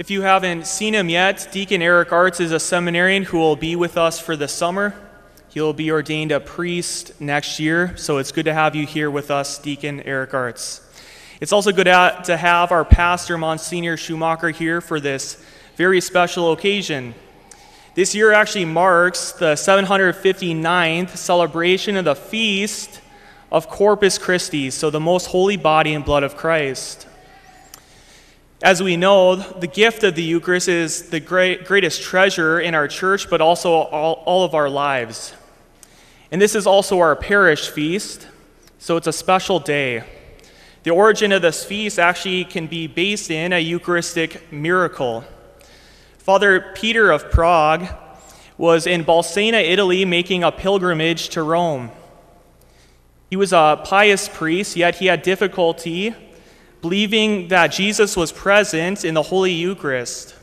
If you haven't seen him yet, Deacon Eric Arts is a seminarian who will be with us for the summer. He'll be ordained a priest next year, so it's good to have you here with us, Deacon Eric Arts. It's also good to have our pastor, Monsignor Schumacher, here for this very special occasion. This year actually marks the 759th celebration of the feast of Corpus Christi, so the most holy body and blood of Christ. As we know, the gift of the Eucharist is the great, greatest treasure in our church, but also all, all of our lives. And this is also our parish feast, so it's a special day. The origin of this feast actually can be based in a Eucharistic miracle. Father Peter of Prague was in Bolsena, Italy, making a pilgrimage to Rome. He was a pious priest, yet he had difficulty believing that Jesus was present in the Holy Eucharist.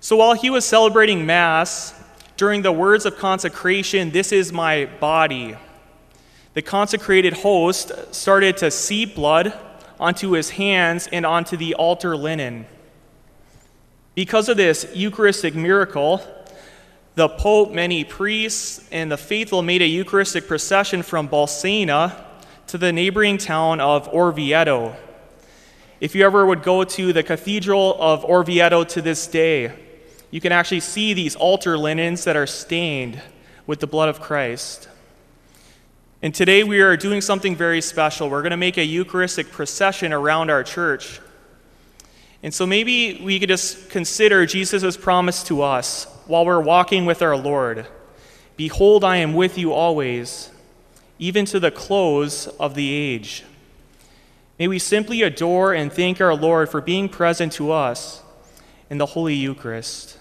So while he was celebrating Mass, during the words of consecration, This is my body, the consecrated host started to seep blood onto his hands and onto the altar linen. Because of this Eucharistic miracle, the Pope, many priests, and the faithful made a Eucharistic procession from Bolsena to the neighboring town of Orvieto. If you ever would go to the Cathedral of Orvieto to this day, you can actually see these altar linens that are stained with the blood of Christ. And today we are doing something very special. We're going to make a Eucharistic procession around our church. And so maybe we could just consider Jesus' promise to us while we're walking with our Lord Behold, I am with you always, even to the close of the age. May we simply adore and thank our Lord for being present to us in the Holy Eucharist.